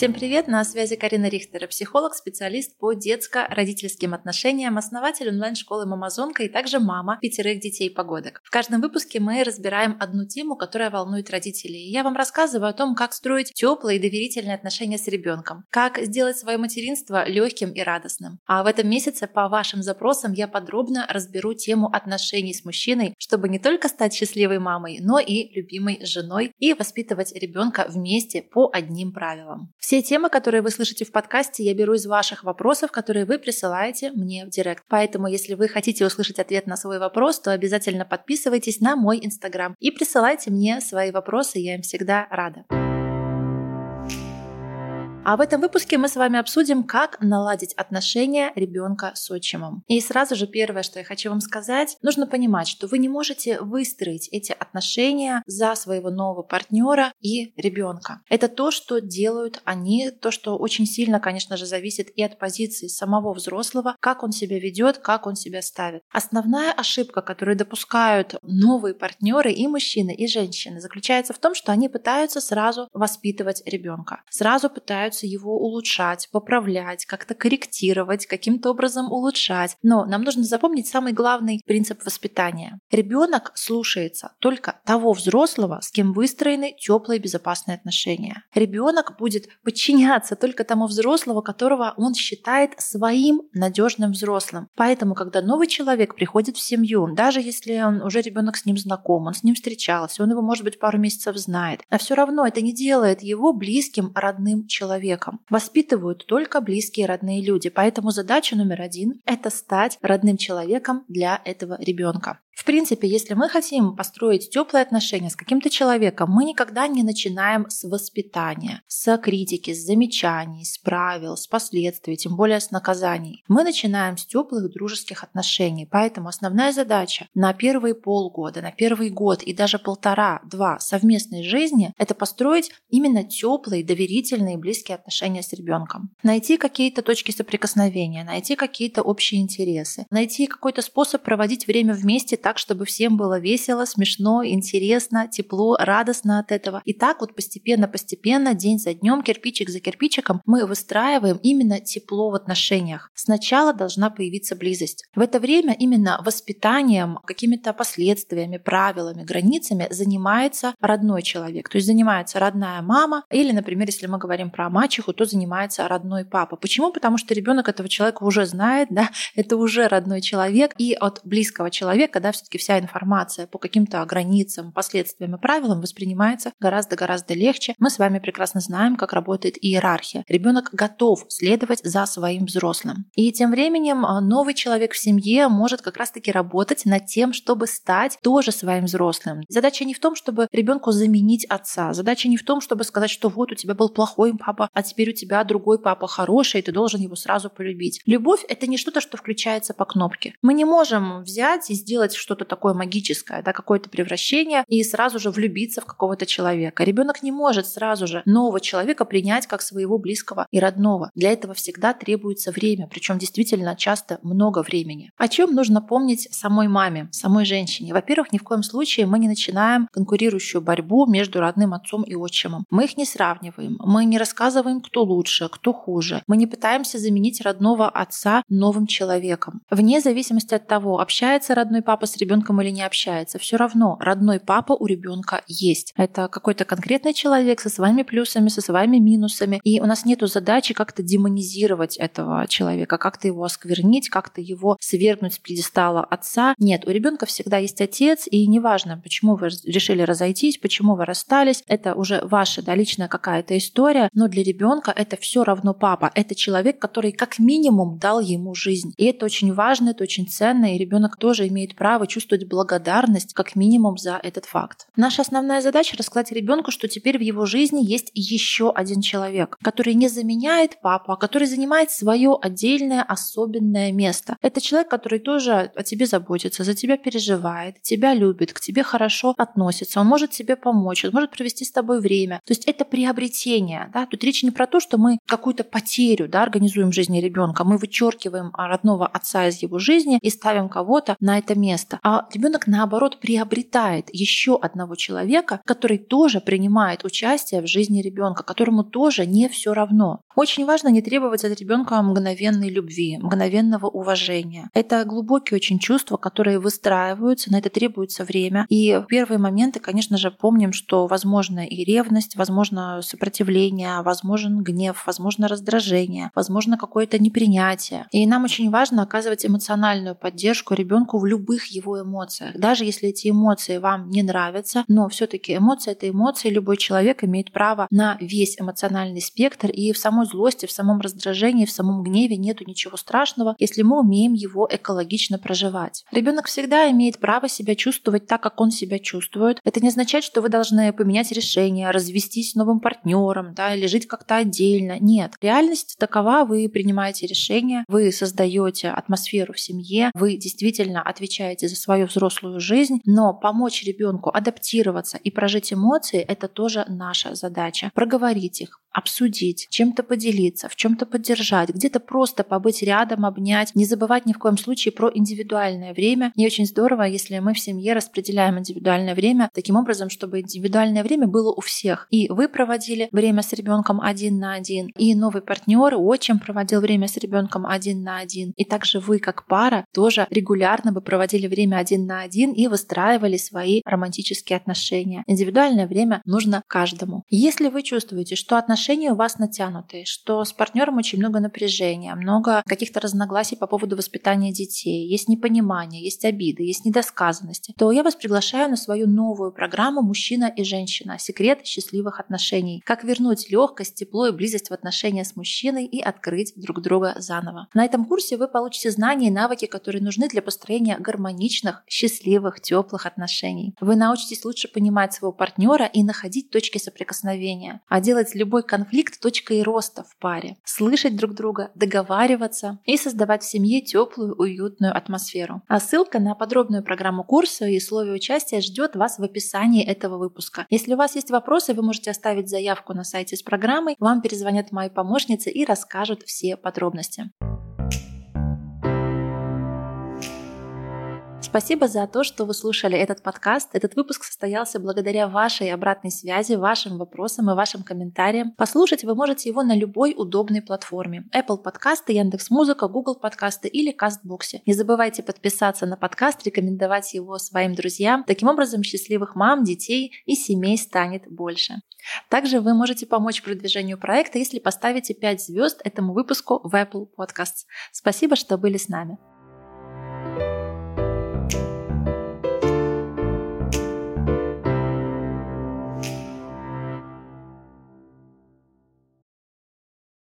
Всем привет! На связи Карина Рихтер, психолог, специалист по детско-родительским отношениям, основатель онлайн-школы «Мамазонка» и также мама пятерых детей-погодок. В каждом выпуске мы разбираем одну тему, которая волнует родителей. Я вам рассказываю о том, как строить теплые и доверительные отношения с ребенком, как сделать свое материнство легким и радостным. А в этом месяце по вашим запросам я подробно разберу тему отношений с мужчиной, чтобы не только стать счастливой мамой, но и любимой женой и воспитывать ребенка вместе по одним правилам. Все темы, которые вы слышите в подкасте, я беру из ваших вопросов, которые вы присылаете мне в директ. Поэтому, если вы хотите услышать ответ на свой вопрос, то обязательно подписывайтесь на мой инстаграм и присылайте мне свои вопросы, я им всегда рада. А в этом выпуске мы с вами обсудим, как наладить отношения ребенка с отчимом. И сразу же первое, что я хочу вам сказать, нужно понимать, что вы не можете выстроить эти отношения за своего нового партнера и ребенка. Это то, что делают они, то, что очень сильно, конечно же, зависит и от позиции самого взрослого, как он себя ведет, как он себя ставит. Основная ошибка, которую допускают новые партнеры и мужчины, и женщины, заключается в том, что они пытаются сразу воспитывать ребенка, сразу пытаются пытаются его улучшать, поправлять, как-то корректировать, каким-то образом улучшать. Но нам нужно запомнить самый главный принцип воспитания. Ребенок слушается только того взрослого, с кем выстроены теплые безопасные отношения. Ребенок будет подчиняться только тому взрослому, которого он считает своим надежным взрослым. Поэтому, когда новый человек приходит в семью, даже если он уже ребенок с ним знаком, он с ним встречался, он его, может быть, пару месяцев знает, а все равно это не делает его близким, родным человеком человеком. Воспитывают только близкие родные люди, поэтому задача номер один – это стать родным человеком для этого ребенка. В принципе, если мы хотим построить теплые отношения с каким-то человеком, мы никогда не начинаем с воспитания, с критики, с замечаний, с правил, с последствий, тем более с наказаний. Мы начинаем с теплых дружеских отношений. Поэтому основная задача на первые полгода, на первый год и даже полтора-два совместной жизни – это построить именно теплые, доверительные, близкие отношения с ребенком. Найти какие-то точки соприкосновения, найти какие-то общие интересы, найти какой-то способ проводить время вместе так, чтобы всем было весело, смешно, интересно, тепло, радостно от этого. И так вот постепенно-постепенно, день за днем, кирпичик за кирпичиком, мы выстраиваем именно тепло в отношениях. Сначала должна появиться близость. В это время именно воспитанием, какими-то последствиями, правилами, границами занимается родной человек. То есть занимается родная мама или, например, если мы говорим про мачеху, то занимается родной папа. Почему? Потому что ребенок этого человека уже знает, да, это уже родной человек, и от близкого человека, да, все-таки вся информация по каким-то границам, последствиям и правилам воспринимается гораздо-гораздо легче. Мы с вами прекрасно знаем, как работает иерархия. Ребенок готов следовать за своим взрослым. И тем временем а, новый человек в семье может как раз-таки работать над тем, чтобы стать тоже своим взрослым. Задача не в том, чтобы ребенку заменить отца. Задача не в том, чтобы сказать, что вот у тебя был плохой папа, а теперь у тебя другой папа хороший, и ты должен его сразу полюбить. Любовь — это не что-то, что включается по кнопке. Мы не можем взять и сделать что-то такое магическое, да, какое-то превращение, и сразу же влюбиться в какого-то человека. Ребенок не может сразу же нового человека принять как своего близкого и родного. Для этого всегда требуется время, причем действительно часто много времени. О чем нужно помнить самой маме, самой женщине? Во-первых, ни в коем случае мы не начинаем конкурирующую борьбу между родным отцом и отчимом. Мы их не сравниваем, мы не рассказываем, кто лучше, кто хуже. Мы не пытаемся заменить родного отца новым человеком. Вне зависимости от того, общается родной папа с ребенком или не общается, все равно родной папа у ребенка есть. Это какой-то конкретный человек со своими плюсами, со своими минусами. И у нас нет задачи как-то демонизировать этого человека, как-то его осквернить, как-то его свергнуть с пьедестала отца. Нет, у ребенка всегда есть отец, и неважно, почему вы решили разойтись, почему вы расстались, это уже ваша да, личная какая-то история, но для ребенка это все равно папа. Это человек, который как минимум дал ему жизнь. И это очень важно, это очень ценно, и ребенок тоже имеет право чувствовать благодарность как минимум за этот факт. Наша основная задача рассказать ребенку, что теперь в его жизни есть еще один человек, который не заменяет папу, а который занимает свое отдельное особенное место. Это человек, который тоже о тебе заботится, за тебя переживает, тебя любит, к тебе хорошо относится, он может тебе помочь, он может провести с тобой время. То есть это приобретение. Да? Тут речь не про то, что мы какую-то потерю да, организуем в жизни ребенка, мы вычеркиваем родного отца из его жизни и ставим кого-то на это место пожалуйста. А ребенок наоборот приобретает еще одного человека, который тоже принимает участие в жизни ребенка, которому тоже не все равно. Очень важно не требовать от ребенка мгновенной любви, мгновенного уважения. Это глубокие очень чувства, которые выстраиваются, на это требуется время. И в первые моменты, конечно же, помним, что возможно и ревность, возможно сопротивление, возможен гнев, возможно раздражение, возможно какое-то непринятие. И нам очень важно оказывать эмоциональную поддержку ребенку в любых его эмоциях. Даже если эти эмоции вам не нравятся, но все-таки эмоции это эмоции, любой человек имеет право на весь эмоциональный спектр, и в самой злости, в самом раздражении, в самом гневе нету ничего страшного, если мы умеем его экологично проживать. Ребенок всегда имеет право себя чувствовать так, как он себя чувствует. Это не означает, что вы должны поменять решение, развестись с новым партнером, да, или жить как-то отдельно. Нет. Реальность такова, вы принимаете решение, вы создаете атмосферу в семье, вы действительно отвечаете за свою взрослую жизнь, но помочь ребенку адаптироваться и прожить эмоции это тоже наша задача. Проговорить их, обсудить, чем-то поделиться, в чем-то поддержать, где-то просто побыть рядом, обнять, не забывать ни в коем случае про индивидуальное время. И очень здорово, если мы в семье распределяем индивидуальное время таким образом, чтобы индивидуальное время было у всех. И вы проводили время с ребенком один на один, и новый партнер, отчим проводил время с ребенком один на один. И также вы, как пара, тоже регулярно бы проводили время один на один и выстраивали свои романтические отношения. Индивидуальное время нужно каждому. Если вы чувствуете, что отношения отношения у вас натянутые, что с партнером очень много напряжения, много каких-то разногласий по поводу воспитания детей, есть непонимание, есть обиды, есть недосказанности, то я вас приглашаю на свою новую программу «Мужчина и женщина. Секрет счастливых отношений». Как вернуть легкость, тепло и близость в отношения с мужчиной и открыть друг друга заново. На этом курсе вы получите знания и навыки, которые нужны для построения гармоничных, счастливых, теплых отношений. Вы научитесь лучше понимать своего партнера и находить точки соприкосновения, а делать любой конфликт точкой роста в паре, слышать друг друга, договариваться и создавать в семье теплую, уютную атмосферу. А ссылка на подробную программу курса и условия участия ждет вас в описании этого выпуска. Если у вас есть вопросы, вы можете оставить заявку на сайте с программой, вам перезвонят мои помощницы и расскажут все подробности. Спасибо за то, что вы слушали этот подкаст. Этот выпуск состоялся благодаря вашей обратной связи, вашим вопросам и вашим комментариям. Послушать вы можете его на любой удобной платформе. Apple подкасты, Яндекс.Музыка, Google подкасты или Кастбоксе. Не забывайте подписаться на подкаст, рекомендовать его своим друзьям. Таким образом, счастливых мам, детей и семей станет больше. Также вы можете помочь продвижению проекта, если поставите 5 звезд этому выпуску в Apple Podcasts. Спасибо, что были с нами.